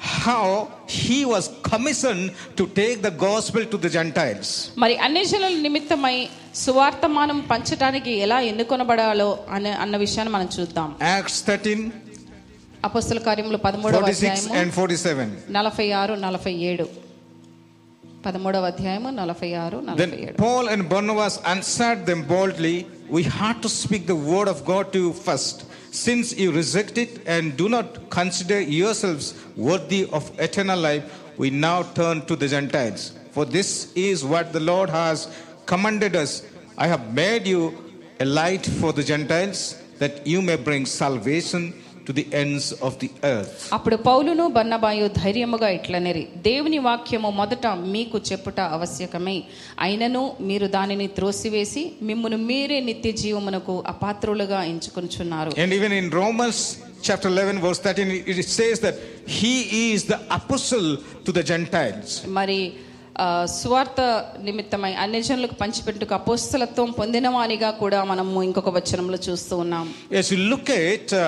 how he was commissioned to take the gospel to the Gentiles. మరి అన్యజనుల నిమిత్తమై సువార్తమానం పంచడానికి ఎలా ఎన్నుకొనబడాలో అనే అన్న విషయాన్ని మనం చూద్దాం Acts 13, అపస్తుల కార్యములు పదమూడవ 46 అధ్యాయము and 47. నలభై ఆరు నలభై ఏడు పదమూడవ అధ్యాయము నలభై ఆరు నలభై Then ఏడు Paul and Barnabas answered them boldly, We had to speak the word of God to you first. Since you reject it and do not consider yourselves worthy of eternal life, we now turn to the Gentiles. For this is what the Lord has commanded us I have made you a light for the Gentiles, that you may bring salvation to the ends of the earth. అప్పుడు పౌలును బన్నబాయు ధైర్యముగా ఇట్లనేరి దేవుని వాక్యము మొదట మీకు చెప్పుట ఆవశ్యకమై అయినను మీరు దానిని త్రోసివేసి మిమ్మును మీరే నిత్య జీవమునకు అపాత్రులుగా ఎంచుకొనుచున్నారు And even in Romans chapter 11, verse 13, it says that he is the apostle to the Gentiles. మరి ఆ, సువార్త నిమిత్తమై అన్ని జనులకు పంచిపెట్టుకు అపోస్తలత్వం పొందినవానిగా కూడా మనము ఇంకొక వచనంలో చూస్తూ ఉన్నాం As you look at uh,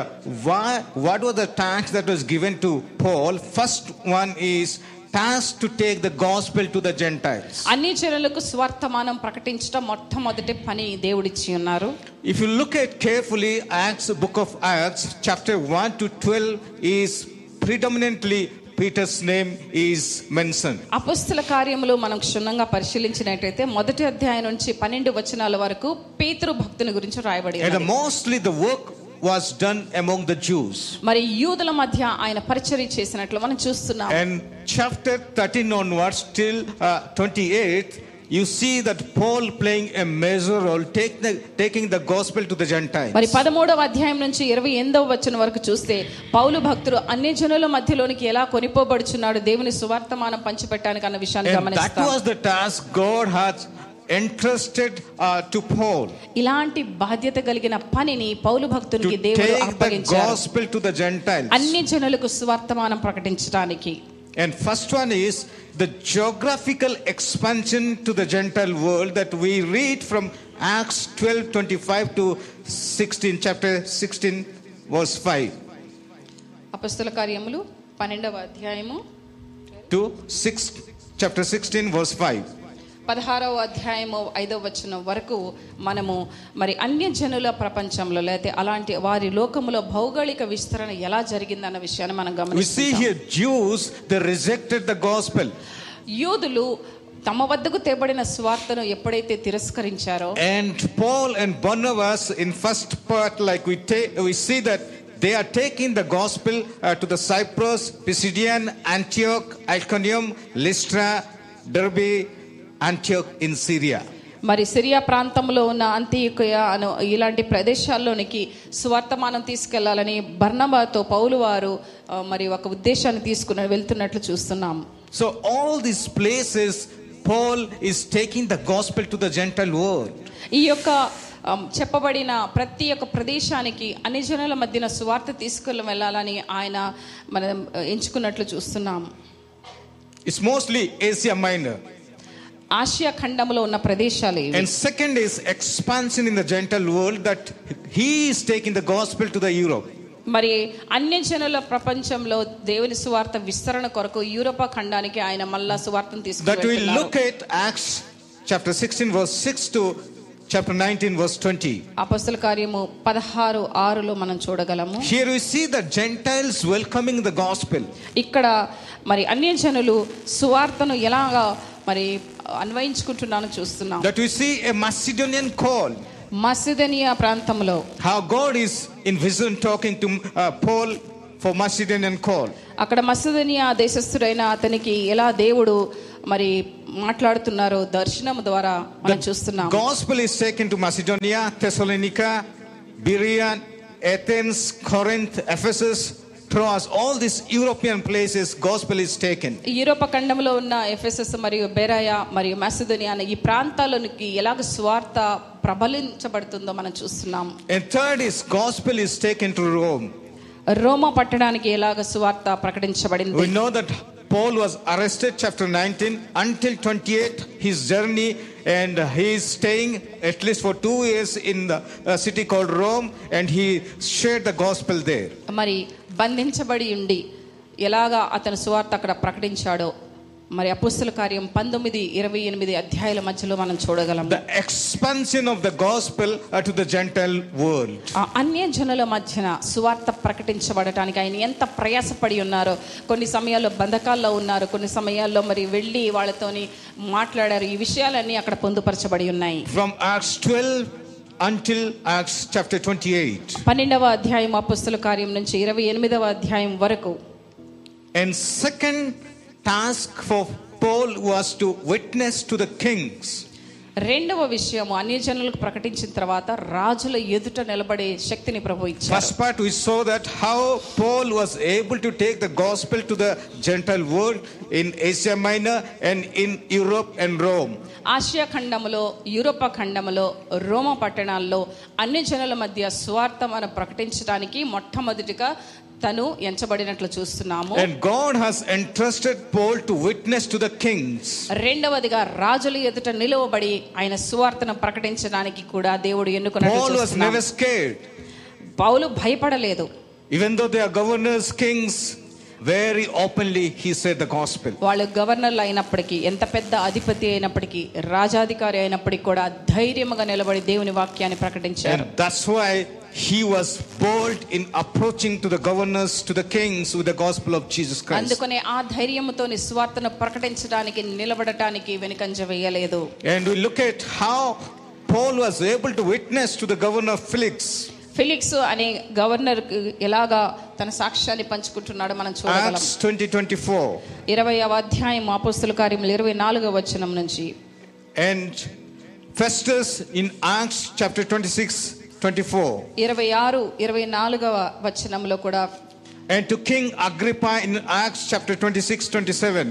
why, what was the task that was given to Paul, first one is task to take the gospel to the Gentiles. అన్ని జనులకు స్వార్థమానం ప్రకటించడం మొట్టమొదటి పని దేవుడిచ్చి ఉన్నారు If you look at carefully Acts, book of Acts, chapter 1 to 12 is predominantly Peter's name is mentioned. అపస్తుల కార్యములు మనం క్షుణ్ణంగా పరిశీలించినట్టయితే మొదటి అధ్యాయం నుంచి పన్నెండు వచనాల వరకు పేతురు భక్తుని గురించి రాయబడి mostly the work was done among the Jews. మరి యూదుల మధ్య ఆయన పరిచర్య చేసినట్లు మనం చూస్తున్నాం And chapter 13 onwards till uh, 28, you see that Paul playing a major role, take the, taking the gospel to the Gentiles. మరి పదమూడవ అధ్యాయం నుంచి ఇరవై ఎనిమిదవ వచ్చిన వరకు చూస్తే పౌలు భక్తుడు అన్ని జనుల మధ్యలోనికి ఎలా కొనిపోబడుచున్నాడు దేవుని సువార్తమానం పంచిపెట్టానికి అన్న విషయాన్ని గమనిస్తాం was the task God had entrusted uh, to Paul. ఇలాంటి బాధ్యత కలిగిన పనిని పౌలు భక్తునికి To దేవుడు take the అప్పగించారు gospel to the Gentiles. అన్ని జనులకు సువార్తమానం ప్రకటించడానికి And first one is the geographical expansion to the Gentile world that we read from Acts 12 25 to 16, chapter 16, verse 5 అపస్తుల కార్యములు పన్నెండవ అధ్యాయము to 6, chapter 16, verse 5. పదహారవ అధ్యాయము ఐదవ వచ్చిన వరకు మనము మరి అన్య జనుల ప్రపంచంలో లేకపోతే అలాంటి వారి లోకములో భౌగోళిక విస్తరణ ఎలా జరిగింది అన్న విషయాన్ని మనం గమనిస్తాం యూదులు తమ వద్దకు తేబడిన స్వార్థను ఎప్పుడైతే తిరస్కరించారో and Paul and Barnabas in first part like we take we see that they are taking the gospel to the Cyprus Pisidian Antioch Iconium Lystra Derbe Antioch in Syria. మరి సిరియా ప్రాంతంలో ఉన్న అంత్యకుయ అను ఇలాంటి ప్రదేశాల్లోనికి స్వార్థమానం తీసుకెళ్ళాలని బర్నబాతో పౌలు వారు మరి ఒక ఉద్దేశాన్ని తీసుకుని వెళ్తున్నట్లు చూస్తున్నాం So all these places, Paul is taking the gospel to the Gentile world. ఈ యొక్క చెప్పబడిన ప్రతి ఒక్క ప్రదేశానికి అన్ని జనుల మధ్యన సువార్త తీసుకుని వెళ్ళాలని ఆయన మనం ఎంచుకున్నట్లు చూస్తున్నాం It's mostly Asia Minor. Asia ఖండంలో ఉన్న ప్రదేశాలు ఇవి. And second is expansion in the Gentile world that he is taking the gospel to the Europe మరి అన్య జనుల ప్రపంచంలో దేవుని సువార్త విస్తరణ కొరకు యూరోపా ఖండానికి ఆయన మళ్ళా సువార్తను తీసుకుంటారు that we look at Acts chapter 16 verse 6 to chapter 19 verse 20. అపస్తుల కార్యము పదహారు ఆరులో మనం చూడగలము Here we see the Gentiles welcoming the gospel. ఇక్కడ మరి అన్య జనులు సువార్తను ఎలాగా మరి అన్వయించుకుంటున్నాను చూస్తున్నాం That we see a Macedonian call. మసిదనియా ప్రాంతంలో How God is in vision talking to uh, Paul for Macedonian call. అక్కడ మసిదనియా దేశస్థుడైన అతనికి ఎలా దేవుడు మరి మాట్లాడుతున్నారో దర్శనం ద్వారా మనం చూస్తున్నాం Gospel is taken to Macedonia, Thessalonica, Berea, Athens, Corinth, Ephesus, Troas, all these European places, gospel is taken. యూరోప ఖండంలో ఉన్న ఎఫెసస్ మరియు బెరాయ మరియు మసిదనియా అనే ఈ ప్రాంతాల్లోనికి ఎలాగ స్వార్థ ప్రబలించబడుతుందో మనం చూస్తున్నాం And third is gospel is taken to Rome. రోమా పట్టణానికి ఎలాగ సువార్త ప్రకటించబడింది We know that Paul was arrested, chapter 19, until 28, his journey, and he is staying at least for two years in the uh, city called Rome, and he shared the gospel there. మరి బంధించబడి ఉండి ఎలాగా అతను సువార్త అక్కడ ప్రకటించాడో మరి అపుస్తుల కార్యం పంతొమ్మిది ఇరవై ఎనిమిది అధ్యాయుల మధ్యలో మనం చూడగలం The expansion of the gospel uh, to the Gentile world. ఆ అన్య జనుల మధ్యన సువార్త ప్రకటించబడటానికి ఆయన ఎంత ప్రయాసపడి ఉన్నారో కొన్ని సమయాల్లో బంధకాల్లో ఉన్నారు కొన్ని సమయాల్లో మరి వెళ్ళి వాళ్ళతోని మాట్లాడారు ఈ విషయాలన్నీ అక్కడ పొందుపరచబడి ఉన్నాయి From Acts 12 until Acts chapter 28. పన్నెండవ అధ్యాయం అపుస్తుల కార్యం నుంచి ఇరవై ఎనిమిదవ అధ్యాయం వరకు And second task for Paul was to witness to the kings. రెండవ విషయము అన్య జనులకు ప్రకటించిన తర్వాత రాజుల ఎదుట నిలబడే శక్తిని ప్రభు ఇచ్చారు First part we saw that how Paul was able to take the gospel to the Gentile world in Asia Minor and in Europe and Rome. Asia ఖండములో యూరోపా ఖండములో రోమ పట్టణాల్లో అన్ని జనుల మధ్య స్వార్థ మనం ప్రకటించడానికి మొట్టమొదటిగా తను ఎంచబడినట్లు చూస్తున్నాము And God has entrusted Paul to witness to the kings. రెండవదిగా రాజుల ఎదుట నిలువబడి ఆయన సువార్తను ప్రకటించడానికి కూడా దేవుడు ఎన్నుకున్నట్లు Paul was చూస్తున్నాము. never scared. పౌలు భయపడలేదు Even though they are governors, kings, very openly he said the gospel. వాళ్ళు గవర్నర్లు అయినప్పటికీ ఎంత పెద్ద అధిపతి అయినప్పటికీ రాజాధికారి అయినప్పటికీ కూడా ధైర్యముగా నిలబడి దేవుని వాక్యాన్ని ప్రకటించారు And that's why he was bold in approaching to the governors, to the kings with the gospel of Jesus Christ. అందుకనే ఆ ధైర్యముతో సువార్తను ప్రకటించడానికి నిలబడటానికి వెనుకంజ వేయలేదు And we look at how Paul was able to witness to the governor Felix. Felix అనే governor ఎలాగా తన సాక్ష్యాన్ని పంచుకుంటున్నాడో మనం చూడగలం Acts 20 24. ఇరవైవ అధ్యాయం అపోస్తుల కార్యములు ఇరవై నాలుగవ వచనం నుంచి And Festus in Acts chapter 26 24. ఇరవై ఆరు ఇరవై నాలుగవ వచనంలో కూడా And to King Agrippa in Acts chapter 26 27.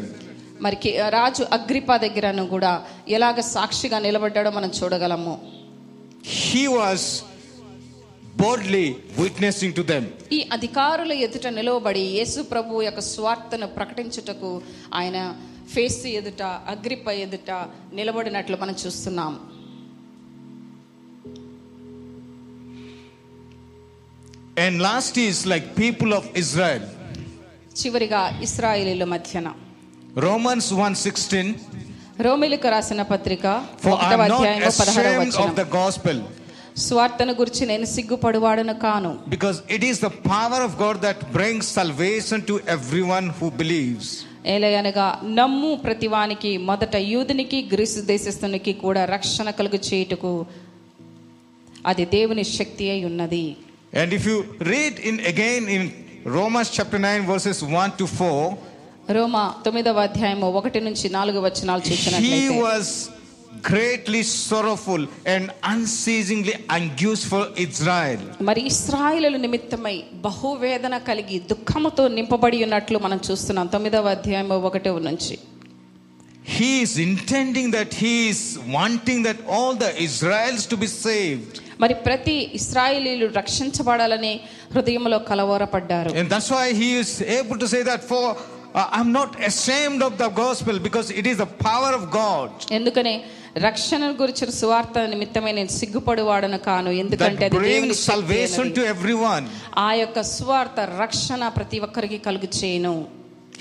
మరి కి- రాజు అగ్రిపా దగ్గరను కూడా ఎలాగ సాక్షిగా నిలబడ్డాడో మనం చూడగలము He was boldly witnessing to them. ఈ అధికారుల ఎదుట నిలవబడి యేసు ప్రభు యొక్క స్వార్థను ప్రకటించుటకు ఆయన ఫేస్ ఎదుట అగ్రిప ఎదుట నిలబడినట్లు మనం చూస్తున్నాం And last is like people of Israel. చివరిగా ఇస్రాయేలీల మధ్యన Romans 1:16 రోమిలకు రాసిన పత్రిక ఒకటవ అధ్యాయంలో వచనం the gospel స్వార్థను గురించి నేను సిగ్గుపడువాడను కాను because it is the power of God that brings salvation to everyone who believes. ఏలయనగా నమ్ము ప్రతివానికి మొదట యూదునికి గ్రీసు దేశస్థునికి కూడా రక్షణ కలుగు చేయుటకు అది దేవుని శక్తి అయి ఉన్నది And if you read in again in Romans chapter 9 verses 1 to 4, రోమా తొమ్మిదవ అధ్యాయము ఒకటి నుంచి నాలుగు వచనాలు he చూసినట్లయితే was greatly sorrowful and unceasingly anguished for Israel. మరి ఇస్రాయిల నిమిత్తమై బహువేదన కలిగి దుఃఖముతో నింపబడి ఉన్నట్లు మనం చూస్తున్నాం తొమ్మిదవ అధ్యాయము ఒకటి నుంచి He is intending that he is wanting that all the Israels to be saved. మరి ప్రతి ఇస్రాయేలీలు రక్షించబడాలని హృదయంలో కలవరపడ్డారు And that's why he is able to say that for uh, I'm not ashamed of the gospel because it is the power of God ఎందుకనే రక్షణ గురించిన సువార్త నిమిత్తమై నేను సిగ్గుపడువాడను కాను ఎందుకంటే అది దేవుని salvation to everyone. ఆ యొక్క సువార్త రక్షణ ప్రతి ఒక్కరికి కలుగు చేయను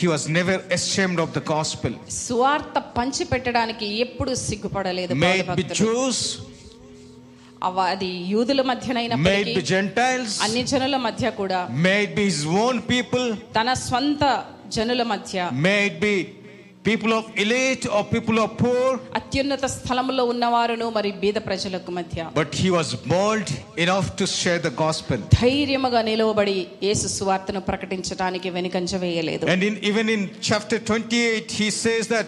He was never ashamed of the gospel. సువార్త పంచి పెట్టడానికి ఎప్పుడు సిగ్గుపడలేదు May అది యూదుల అన్ని జనుల మధ్య కూడా ఓన్ పీపుల్ తన స్వంత జనుల మధ్య be people of elite or people of poor అత్యున్నత స్థలములో ఉన్నవారును మరి బీద ప్రజలకు మధ్య. But he was bold enough to share the gospel ధైర్యముగా నిలవబడి యేసు సువార్తను ప్రకటించడానికి వెనుకంజ వేయలేదు. And in even in chapter 28 he says that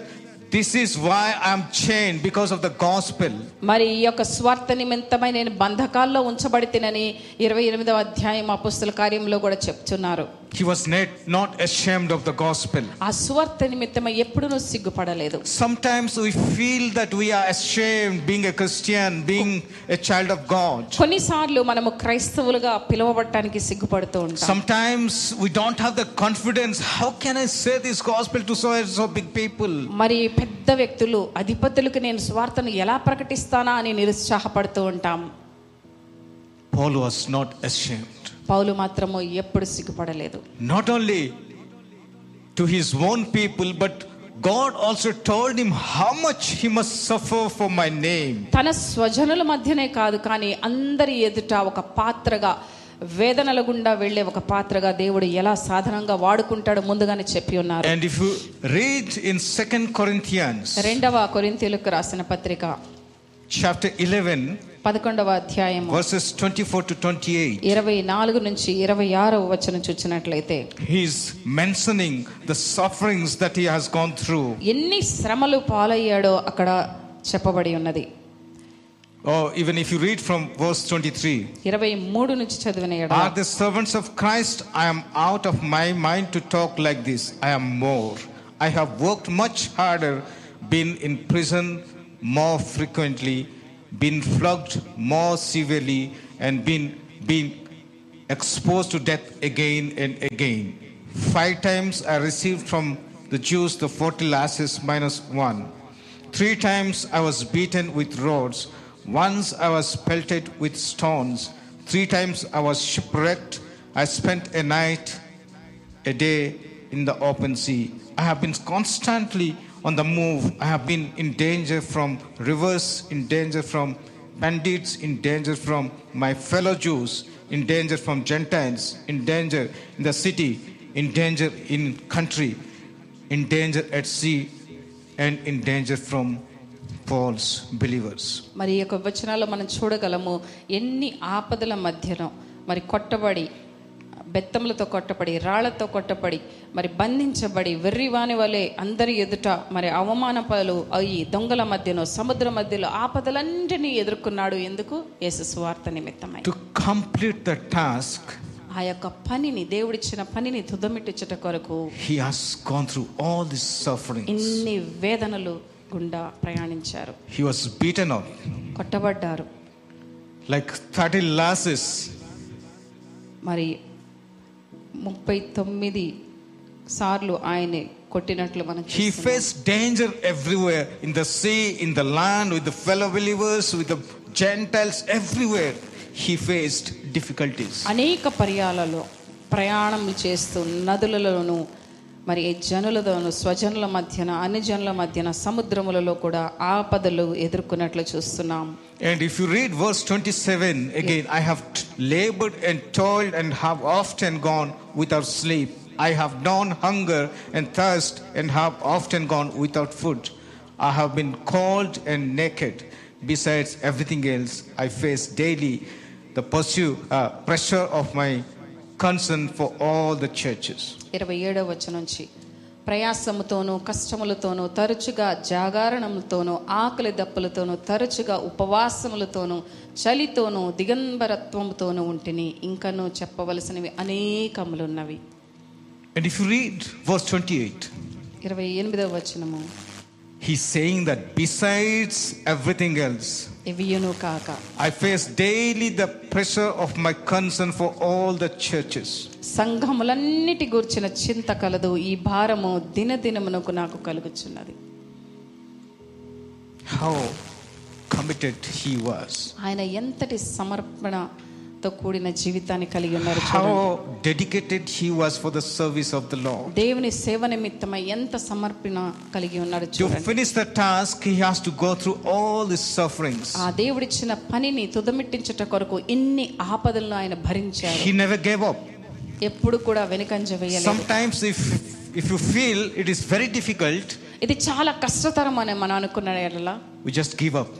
this is why I'm chain because of the gospel మరి ఈ యొక్క స్వార్థ నిమిత్తమై నేను బంధకాల్లో ఉంచబడితేనని ఇరవై ఎనిమిదవ అధ్యాయం అపుస్తుల కార్యంలో కూడా చెప్తున్నారు. He was not, not ashamed of the gospel. ఆ సువార్త నిమిత్తమై ఎప్పుడూ సిగ్గుపడలేదు Sometimes we feel that we are ashamed being a Christian, being a child of God. కొన్నిసార్లు మనము క్రైస్తవులుగా పిలువబడటానికి సిగ్గుపడుతూ ఉంటాం Sometimes we don't have the confidence. How can I say this gospel to so and so big people? మరి పెద్ద వ్యక్తులు అధిపతులకు నేను స్వార్థను ఎలా ప్రకటిస్తానా అని నిరుత్సాహపడుతూ ఉంటాం Paul was not ashamed. పౌలు మాత్రము ఎప్పుడు సిగ్గుపడలేదు. Not only to his own people but God also told him how much he must suffer for my name తన స్వజనుల మధ్యనే కాదు కానీ అందరి ఎదుట ఒక పాత్రగా వేదనల గుండా వెళ్ళే ఒక పాత్రగా దేవుడు ఎలా సాధారణంగా వాడుకుంటాడో ముందుగానే చెప్పి ఉన్నారు. And if you read in second Corinthians రెండవ కొరింథీలకు రాసిన పత్రిక చాప్టర్ 11 పదకొండవ అధ్యాయము verses 24 to 28, ఇరవై నాలుగు నుంచి ఇరవై ఆరవ వచనం చూచినట్లయితే he's mentioning the sufferings that he has gone through. ఎన్ని శ్రమలు పాలయ్యాడో అక్కడ చెప్పబడి ఉన్నది Or even if you read from verse 23, ఇరవై మూడు నుంచి చదివిన ఎడల Are the servants of Christ? I am out of my mind to talk like this. I am more. I have worked much harder, been in prison more frequently, been flogged more severely, and been been exposed to death again and again. Five times I received from the Jews the 40 lashes minus one. Three times I was beaten with rods. Once I was pelted with stones. Three times I was shipwrecked. I spent a night, a day in the open sea. I have been constantly on the move. I have been in danger from rivers, in danger from bandits, in danger from my fellow Jews, in danger from Gentiles, in danger in the city, in danger in country, in danger at sea, and in danger from false believers. మరి ఈ యొక్క వచనాల్లో మనం చూడగలము ఎన్ని ఆపదల మధ్యలో మరి కొట్టబడి బెత్తములతో కొట్టబడి రాళ్ళతో కొట్టబడి మరి బంధించబడి వెర్రివాని వలె అందరి ఎదుట మరి అవమానపాలు అయ్యి దొంగల మధ్యలో సముద్ర మధ్యలో ఆపదలన్నింటినీ ఎదుర్కొన్నాడు. ఎందుకు? యేసు సువార్త నిమిత్తమై. To complete the task, ఆ యొక్క పనిని దేవుడిచ్చిన పనిని తుదమిట్టించుట కొరకు he has gone through all these sufferings. ఇన్ని వేదనలు గుండా ప్రయాణించారు. He was beaten up. కొట్టబడ్డారు. Like 30 lashes. మరి ముప్పై తొమ్మిది సార్లు ఆయన్ని కొట్టినట్లు మనం He చూస్తున్నాం. faced danger everywhere in the sea, in the land, with the fellow believers, with the Gentiles, everywhere. He faced difficulties. అనేక పర్యాలలో ప్రయాణం చేస్తూ నదులలోను మరి జనులతోను స్వజనుల మధ్యన అన్ని జనుల మధ్యన సముద్రములలో కూడా ఆపదలు ఎదుర్కొన్నట్లు చూస్తున్నాం And if you read verse 27 again, I have t- labored and toiled and have often gone without sleep. I have known hunger and thirst and have often gone without food. I have been cold and naked. Besides everything else, I face daily the pursue, uh, pressure of my concern for all the churches. ఇరవై ఏడవ వచ్చ నుంచి ప్రయాసముతోనూ కష్టములతోనూ తరచుగా జాగారణములతోనూ ఆకలి దప్పులతోనూ తరచుగా ఉపవాసములతోనూ చలితోనూ దిగంబరత్వముతోనూ ఉంటిని ఇంకనూ చెప్పవలసినవి అనేకములున్నవి. And if you read verse 28, ఇరవై ఎనిమిదవ వచనము. he's saying that besides everything else, ఇవియును కాక I face daily the pressure of my concern for all the churches. సంఘములన్నిటి గూర్చిన చింత కలదు ఈ భారము దినదినమునకు నాకు కలుగుచున్నది How committed he was. ఆయన ఎంతటి భక్తితో కూడిన జీవితాన్ని కలిగి ఉన్నారు dedicated he was for the service of the lord దేవుని సేవ నిమిత్తమై ఎంత సమర్పణ కలిగి ఉన్నారు చూడండి. To finish the task he has to go through all the sufferings ఆ దేవుడి ఇచ్చిన పనిని తుదమిట్టించట కొరకు ఇన్ని ఆపదలను ఆయన భరించారు. హి నెవర్ గేవ్ అప్ ఎప్పుడు కూడా వెనుకంజ వేయలేదు. Sometimes if if you feel it is very difficult ఇది చాలా కష్టతరం అనే మనం అనుకున్న ఎడల వి జస్ట్ గివ్ అప్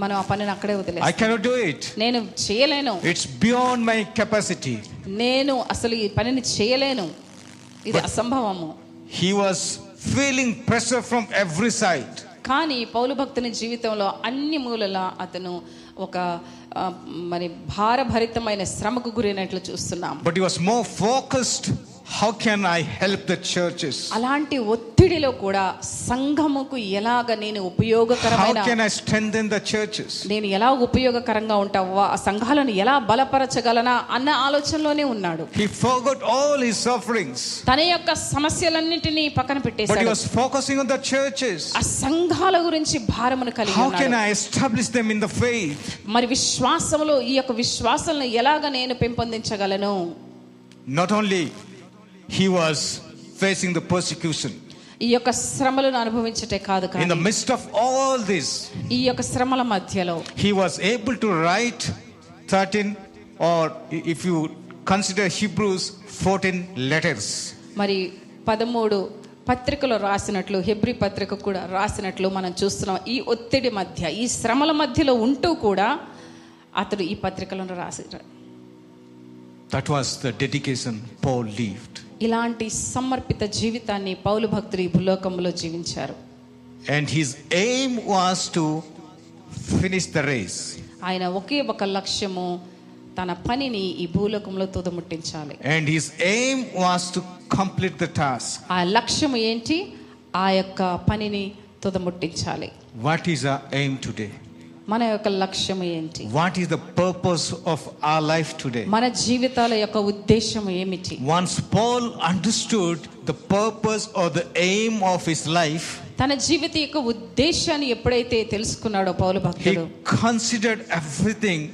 మనం ఆ పనిని అక్కడే I వదిలేస్తాం cannot do it. నేను చేయలేను It's beyond my capacity. నేను అసలు ఈ పనిని చేయలేను ఇది అసంభవము He was feeling pressure from every side. కానీ పౌలు భక్తుని జీవితంలో అన్ని మూలల అతను ఒక మరి భారభరితమైన శ్రమకు గురైనట్లు చూస్తున్నాం But he was more focused. How can I help the churches? అలాంటి ఒత్తిడిలో కూడా సంఘముకు ఎలాగ నేను How ఉపయోగకరమైన can I strengthen the churches? నేను ఎలా ఉపయోగకరంగా ఉంటావా ఆ సంఘాలను ఎలా బలపరచగలనా అన్న ఆలోచనలోనే ఉన్నాడు He forgot all his sufferings. తన యొక్క సమస్యలన్నింటినీ పక్కన But he పెట్టేశాడు was focusing on the churches. ఆ సంఘాల గురించి భారమును కలిగి How can ఉన్నాడు I establish them in the faith? మరి విశ్వాసములో ఈ యొక్క విశ్వాసాలను ఎలాగ నేను పెంపొందించగలను Not only he was facing the persecution ఈ యొక్క శ్రమలను అనుభవించటే కాదు in the midst of all this ఈ యొక్క శ్రమల మధ్యలో he was able to write thirteen or if you consider Hebrews fourteen letters మరి పదమూడు పత్రికలో రాసినట్లు హెబ్రి పత్రిక కూడా రాసినట్లు మనం చూస్తున్నాం. ఈ ఒత్తిడి మధ్య ఈ శ్రమల మధ్యలో ఉంటూ కూడా అతడు ఈ పత్రికలను రాసి that was the dedication Paul lived ఇలాంటి సమర్పిత జీవితాన్ని పౌలు భక్తులు ఈ భూలోకంలో జీవించారు And his aim was to finish the race. ఆయన ఒకే ఒక లక్ష్యము తన పనిని ఈ భూలోకంలో తుదముట్టించాలి And his aim was to complete the task. ఆ లక్ష్యము ఏంటి ఆ యొక్క పనిని తుదముట్టించాలి What is our aim today? మన యొక్క లక్ష్యం ఏంటి? What is the purpose of a life today మన జీవితాల యొక్క ఉద్దేశం ఏమిటి? Once Paul understood the purpose or the aim of his life తన జీవిత యొక్క ఉద్దేశాన్ని ఎప్పుడైతే తెలుసుకున్నాడో పౌలు భక్తుడు considered everything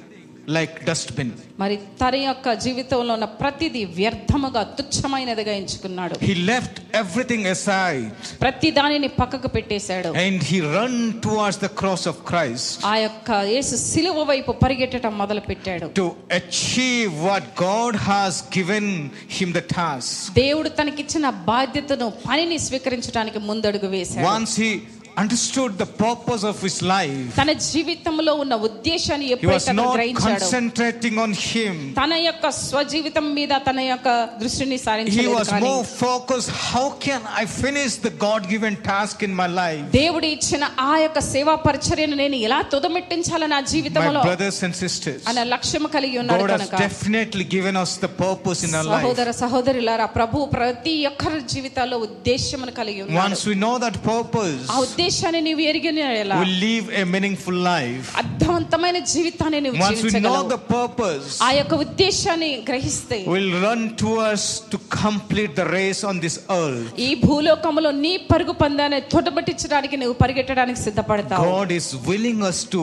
like dust bin మరి తన యొక్క జీవితంలో ఉన్న ప్రతిదీ వ్యర్థముగా తుచ్ఛమైనదిగా ఎంచుకున్నాడు. హి లెఫ్ట్ ఎవ్రీథింగ్ అసైడ్ ప్రతి దానిని పక్కకు పెట్టేశాడు. And he run towards the cross of Christ ఆ యొక్క యేసు సిలువ వైపు పరిగెట్టడం మొదలు పెట్టాడు to achieve what God has given him the task దేవుడు తనకిచ్చిన బాధ్యతను పనిని స్వీకరించడానికి ముందడుగు వేశాడు. Once he understood the purpose of his life, తన జీవితంలో ఉన్న ఉద్దేశాన్ని he was ఎప్పుడైతే అతను not గ్రహించాడో concentrating on him. తన యొక్క స్వజీవితం మీద తన యొక్క దృష్టిని He సారించలేదు was కానీ more focused. How can I finish the God given task in my life? దేవుడు ఇచ్చిన ఆ యొక్క సేవా పరిచర్యను నేను ఎలా తుదమెట్టించాలి నా My జీవితంలో brothers and sisters, అన్న లక్ష్యం కలిగి ఉన్నాడు God has కనుక definitely given us the purpose in our life. సహోదర సహోదరులారా ప్రభు ప్రతి ఒక్కరి జీవితాల్లో ఉద్దేశమును కలిగి ఉన్నాడు Once we know that purpose, ఆ ఉద్దేశాన్ని నీవు ఎరిగిన ఎలా we'll live a meaningful life. అర్థవంతమైన జీవితాన్ని నువ్వు Once we know జీవించగలవు the purpose, ఆ యొక్క ఉద్దేశాన్ని గ్రహిస్తే we'll run towards to complete the race on this earth. ఈ భూలోకములో నీ పరుగు పందాన్ని తొడబట్టించడానికి నువ్వు పరిగెట్టడానికి సిద్ధపడతావు God is willing us to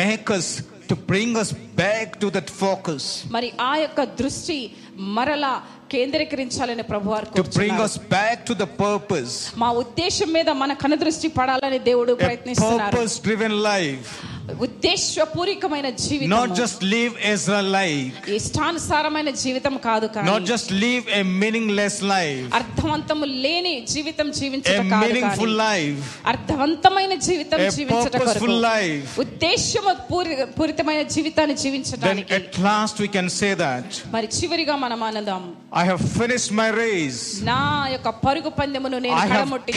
make us, to bring us back to that focus, మరి ఆ యొక్క దృష్టి మరలా కేంద్రీకరించాలని ప్రభు వారు to bring కోరుచున్నారు. us back to the purpose. మా ఉద్దేశం మీద మన కనుదృష్టి పడాలని దేవుడు A ప్రయత్నిస్తున్నారు purpose driven life, ఉద్దేశపూరికమైన జీవితం not just live Israel life ఇష్టానుసారమైన జీవితం కాదు కానీ not just live meaningless life అర్థవంతము లేని జీవితం జీవించడం కాదు కానీ మీనింగ్ఫుల్ లైఫ్ అర్థవంతమైన జీవితం జీవించట కొరకు ఫుల్ లైఫ్ ఉద్దేశపూరితమైన జీవితాన్ని జీవించడానికి then at last we can say that మరి చివరిగా మనం ఆనందం. I have finish my race నా యొక్క పరుగు పందెమును నేను కడముట్టి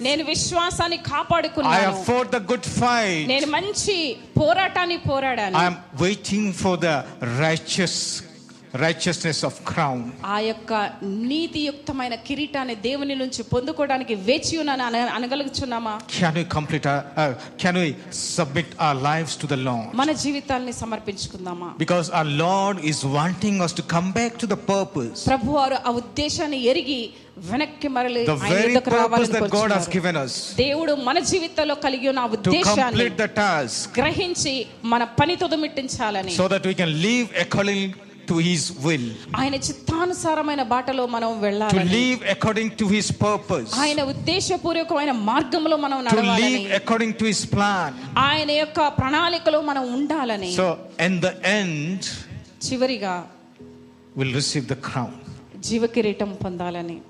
నేను విశ్వాసాన్ని కాపాడుకున్నాను. I have fought the good fight నేను మంచి పోరాటాన్ని పోరాడాను I am waiting for the righteous righteousness of crown. ఆ యొక్క నీతియుక్తమైన కిరీటాన్ని దేవుని నుంచి పొందుకోవడానికి వేచి ఉన్నాను అన అనగలుగుచున్నామా Can we complete our, uh, can we submit our lives to the Lord? మన జీవితాల్ని సమర్పించుకుందామా Because our Lord is wanting us to come back to the purpose. ప్రభు వారు ఆ ఉద్దేశాన్ని ఎరిగి వెనక్కి మరలి The ఆయన very యుద్ధకు purpose రావాలని that God has కోరుచున్నారు. given us దేవుడు మన జీవితంలో కలిగి ఉన్న ఆ to ఉద్దేశాన్ని complete the task గ్రహించి మన పని తుదమిట్టించాలని so that we can live according to His will, ఆయన చిత్తానుసారమైన బాటలో మనం to వెళ్ళాలి live according to His purpose, ఆయన ఉద్దేశపూర్వకమైన మార్గంలో మనం to నడవాలని live according to His plan. ఆయన యొక్క ప్రణాళికలో మనం ఉండాలని So, in the end, చివరిగా we'll receive the crown. జీవ కిరీటం పొందాలని